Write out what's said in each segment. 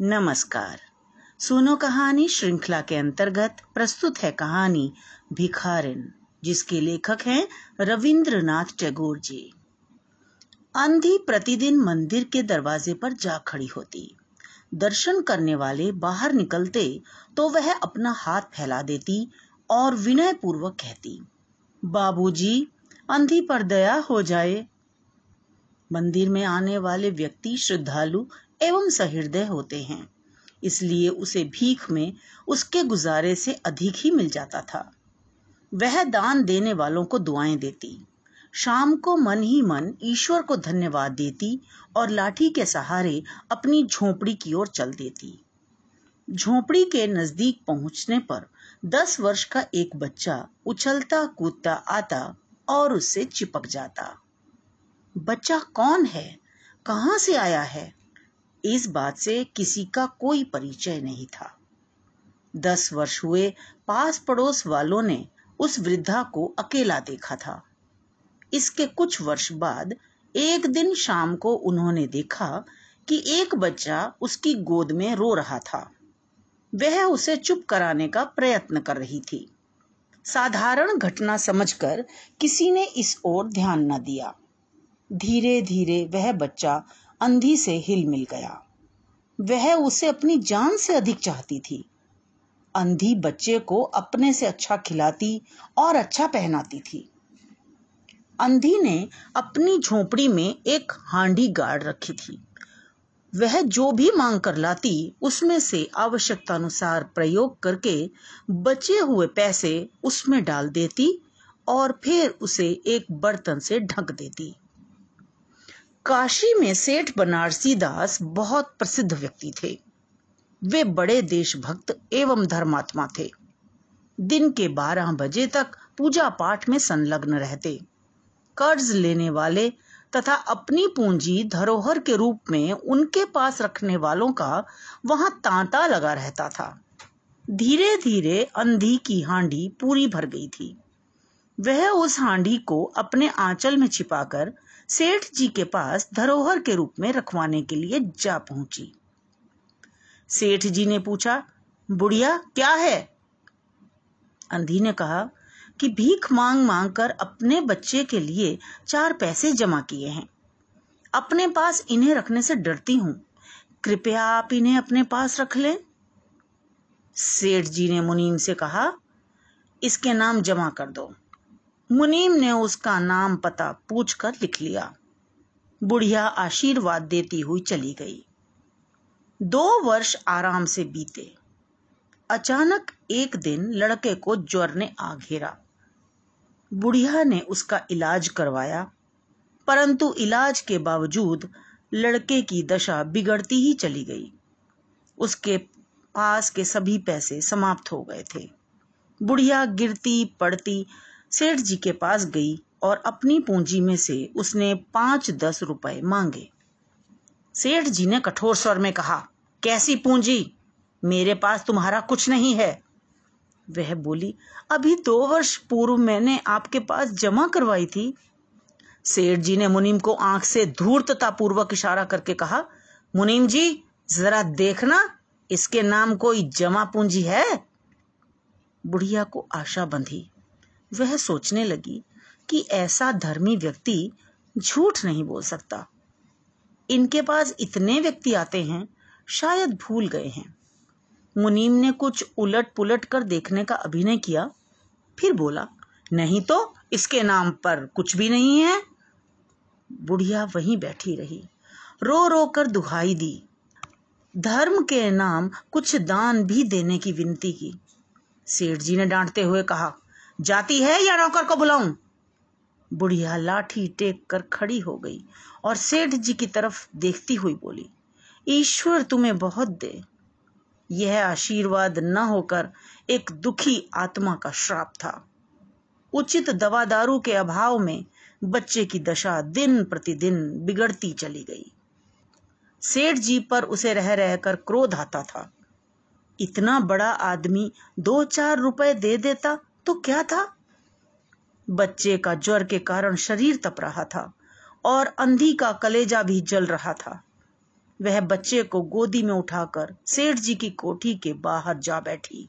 नमस्कार। सुनो कहानी श्रृंखला के अंतर्गत प्रस्तुत है कहानी भिखारिन, जिसके लेखक हैं रविंद्रनाथ टैगोर जी। अंधी प्रतिदिन मंदिर के दरवाजे पर जा खड़ी होती। दर्शन करने वाले बाहर निकलते तो वह अपना हाथ फैला देती और विनय पूर्वक कहती, बाबूजी, अंधी पर दया हो जाए मंदिर में आने वाले व्यक्ति श्रद्धालु एवं सहृदय होते हैं। इसलिए उसे भीख में उसके गुजारे से अधिक ही मिल जाता था। वह दान देने वालों को दुआएँ देती, शाम को मन ही मन ईश्वर को धन्यवाद देती और लाठी के सहारे अपनी झोपड़ी की ओर चल देती। झोपड़ी के नज़दीक पहुँचने पर दस वर्ष का एक बच्चा उछलता, कूदता, आता और उससे चिपक जाता। बच्चा कौन है? कहाँ से आया है? इस बात से किसी का कोई परिचय नहीं था। दस वर्ष हुए पास पड़ोस वालों ने उस वृद्धा को अकेला देखा था। इसके कुछ वर्ष बाद, एक दिन शाम को उन्होंने देखा कि एक बच्चा उसकी गोद में रो रहा था। वह उसे चुप कराने का प्रयत्न कर रही थी। साधारण घटना समझकर किसी ने इस ओर ध्यान न दिया। धीरे धीरे वह बच्चा अंधी से हिल मिल गया। वह उसे अपनी जान से अधिक चाहती थी। अंधी बच्चे को अपने से अच्छा खिलाती और अच्छा पहनाती थी। अंधी ने अपनी झोपड़ी में एक हांडी गाड़ रखी थी। वह जो भी मांग कर लाती, उसमें से आवश्यकता अनुसार प्रयोग करके बचे हुए पैसे उसमें डाल देती और फिर उसे एक बर्तन से ढक देती। काशी में सेठ बनारसी दास बहुत प्रसिद्ध व्यक्ति थे। वे बड़े देशभक्त एवं धर्मात्मा थे। दिन के बारह बजे तक पूजा पाठ में संलग्न रहते। कर्ज लेने वाले तथा अपनी पूंजी धरोहर के रूप में उनके पास रखने वालों का वहाँ तांता लगा रहता था। धीरे धीरे अंधी की हांडी पूरी भर गई थी। वह उस हांडी को अपने आंचल में छिपाकर सेठ जी के पास धरोहर के रूप में रखवाने के लिए जा पहुँची। सेठ जी ने पूछा, बुढ़िया, क्या है? अंधी ने कहा कि भीख मांग मांग कर अपने बच्चे के लिए चार पैसे जमा किए हैं। अपने पास इन्हें रखने से डरती हूँ। कृपया आप इन्हें अपने पास रख लें। सेठ जी ने मुनीम से कहा, इसके नाम जमा कर दो। मुनीम ने उसका नाम पता पूछकर लिख लिया। बुढ़िया आशीर्वाद देती हुई चली गई। दो वर्ष आराम से बीते। अचानक एक दिन लड़के को ज्वर ने आ घेरा। बुढ़िया ने उसका इलाज करवाया, परंतु इलाज के बावजूद लड़के की दशा बिगड़ती ही चली गई। उसके पास के सभी पैसे समाप्त हो गए थे। बुढ़िया गिरती पड़ती सेठ जी के पास गई और अपनी पूंजी में से उसने पाँच दस रुपए मांगे। सेठ जी ने कठोर स्वर में कहा, कैसी पूंजी? मेरे पास तुम्हारा कुछ नहीं है। वह बोली, अभी दो वर्ष पूर्व मैंने आपके पास जमा करवाई थी। सेठ जी ने मुनीम को आँख से धूर्तता पूर्वक इशारा करके कहा, मुनीम जी, जरा देखना, इसके नाम कोई जमा पूंजी है? बुढ़िया को आशा बंधी। वह सोचने लगी कि ऐसा धर्मी व्यक्ति झूठ नहीं बोल सकता। इनके पास इतने व्यक्ति आते हैं, शायद भूल गए हैं। मुनीम ने कुछ उलट पुलट कर देखने का अभिनय किया, फिर बोला, नहीं तो इसके नाम पर कुछ भी नहीं है। बुढ़िया वहीं बैठी रही रो रो कर दुहाई दी। धर्म के नाम कुछ दान भी देने की विनती की। सेठ जी ने डांटते हुए कहा जाती है या नौकर को बुलाऊं? बुढ़िया लाठी टेक कर खड़ी हो गई और सेठ जी की तरफ़ देखती हुई बोली, ईश्वर तुम्हें बहुत दे। यह आशीर्वाद न होकर एक दुखी आत्मा का श्राप था। उचित दवा दारू के अभाव में बच्चे की दशा दिन प्रतिदिन बिगड़ती चली गई। सेठ जी पर उसे रह रहकर क्रोध आता था। इतना बड़ा आदमी दो चार रुपए दे देता तो क्या था? बच्चे का ज्वर के कारण शरीर तप रहा था और अंधी का कलेजा भी जल रहा था। वह बच्चे को गोदी में उठाकर सेठ जी की कोठी के बाहर जा बैठी।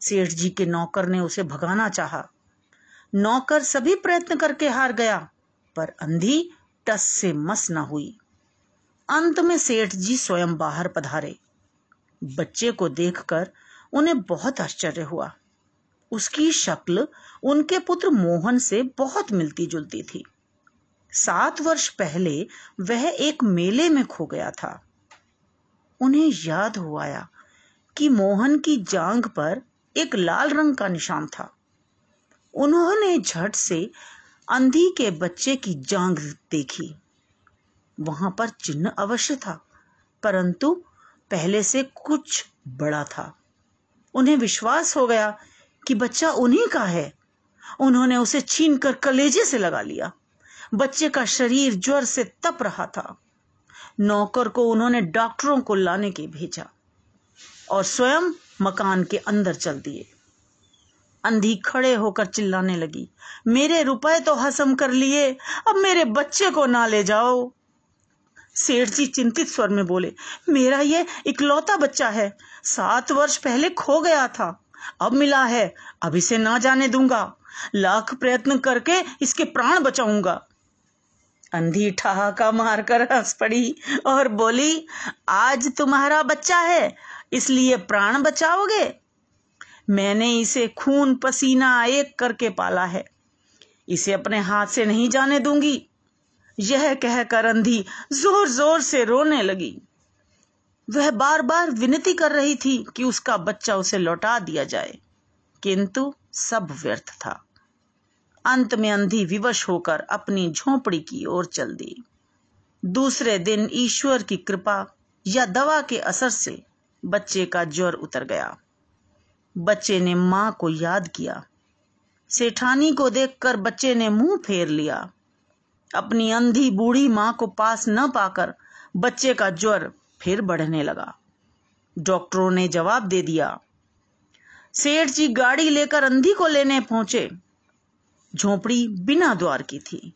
सेठ जी के नौकर ने उसे भगाना चाहा। नौकर सभी प्रयत्न करके हार गया, पर अंधी टस से मस न हुई। अंत में सेठ जी स्वयं बाहर पधारे। बच्चे को देखकर उन्हें बहुत आश्चर्य हुआ। उसकी शक्ल उनके पुत्र मोहन से बहुत मिलती जुलती थी। सात वर्ष पहले वह एक मेले में खो गया था। उन्हें याद हुआ कि मोहन की जांग पर एक लाल रंग का निशान था। उन्होंने झट से अंधी के बच्चे की जांग देखी। वहाँ पर चिन्ह अवश्य था, परंतु पहले से कुछ बड़ा था। उन्हें विश्वास हो गया कि बच्चा उन्हीं का है। उन्होंने उसे छीन कर कलेजे से लगा लिया। बच्चे का शरीर ज्वर से तप रहा था। नौकर को उन्होंने डॉक्टरों को लाने के भेजा और स्वयं मकान के अंदर चल दिए। अंधी खड़े होकर चिल्लाने लगी, मेरे रुपए तो हसम कर लिए, अब मेरे बच्चे को ना ले जाओ। सेठ जी चिंतित स्वर में बोले, मेरा ये इकलौता बच्चा है, सात वर्ष पहले खो गया था। अब मिला है, अब इसे ना जाने दूँगा। लाख प्रयत्न करके इसके प्राण बचाऊँगा। अंधी ठहाका मारकर हंस पड़ी और बोली, आज तुम्हारा बच्चा है, इसलिए प्राण बचाओगे? मैंने इसे खून पसीना एक करके पाला है। इसे अपने हाथ से नहीं जाने दूँगी। यह कहकर अंधी ज़ोर ज़ोर से रोने लगी। वह बार बार विनती कर रही थी कि उसका बच्चा उसे लौटा दिया जाए। किंतु सब व्यर्थ था। अंत में अंधी विवश होकर अपनी झोंपड़ी की ओर चल दी। दूसरे दिन ईश्वर की कृपा या दवा के असर से बच्चे का ज्वर उतर गया। बच्चे ने माँ को याद किया। सेठानी को देखकर बच्चे ने मुँह फेर लिया। अपनी अंधी बूढ़ी माँ को पास न पाकर बच्चे का ज्वर फिर बढ़ने लगा। डॉक्टरों ने जवाब दे दिया। सेठ जी गाड़ी लेकर अंधी को लेने पहुँचे। झोपड़ी बिना द्वार की थी।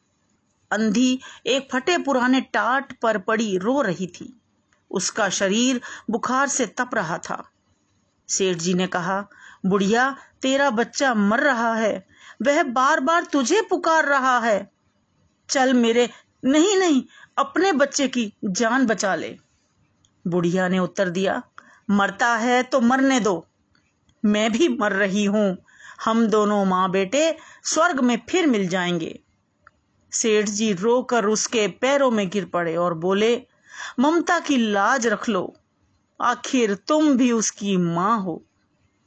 अंधी एक फटे पुराने टाट पर पड़ी रो रही थी। उसका शरीर बुखार से तप रहा था। सेठ जी ने कहा, बुढ़िया, तेरा बच्चा मर रहा है। वह बार बार तुझे पुकार रहा है। चल मेरे, नहीं नहीं, अपने बच्चे की जान बचा ले। बुढ़िया ने उत्तर दिया, मरता है तो मरने दो। मैं भी मर रही हूँ। हम दोनों माँ बेटे स्वर्ग में फिर मिल जाएँगे। सेठ जी रोकर उसके पैरों में गिर पड़े और बोले, ममता की लाज रख लो। आखिर तुम भी उसकी माँ हो।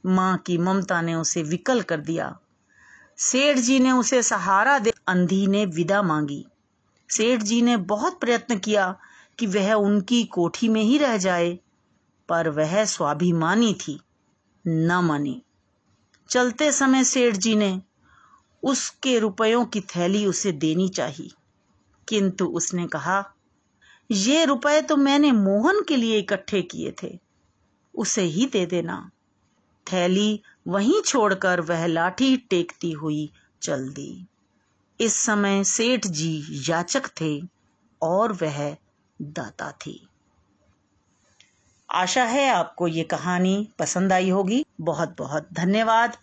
माँ की ममता ने उसे विकल कर दिया। सेठ जी ने उसे सहारा दे, अंधी ने विदा मांगी। सेठ जी ने बहुत प्रयत्न किया कि वह उनकी कोठी में ही रह जाए, पर वह स्वाभिमानी थी, न मानी। चलते समय सेठ जी ने उसके रुपयों की थैली उसे देनी चाहिए, किंतु उसने कहा, ये रुपए तो मैंने मोहन के लिए इकट्ठे किए थे, उसे ही दे देना। थैली वहीं छोड़कर वह लाठी टेकती हुई चल दी। इस समय सेठ जी याचक थे और वह दाता थी। आशा है आपको ये कहानी पसंद आई होगी। बहुत बहुत धन्यवाद।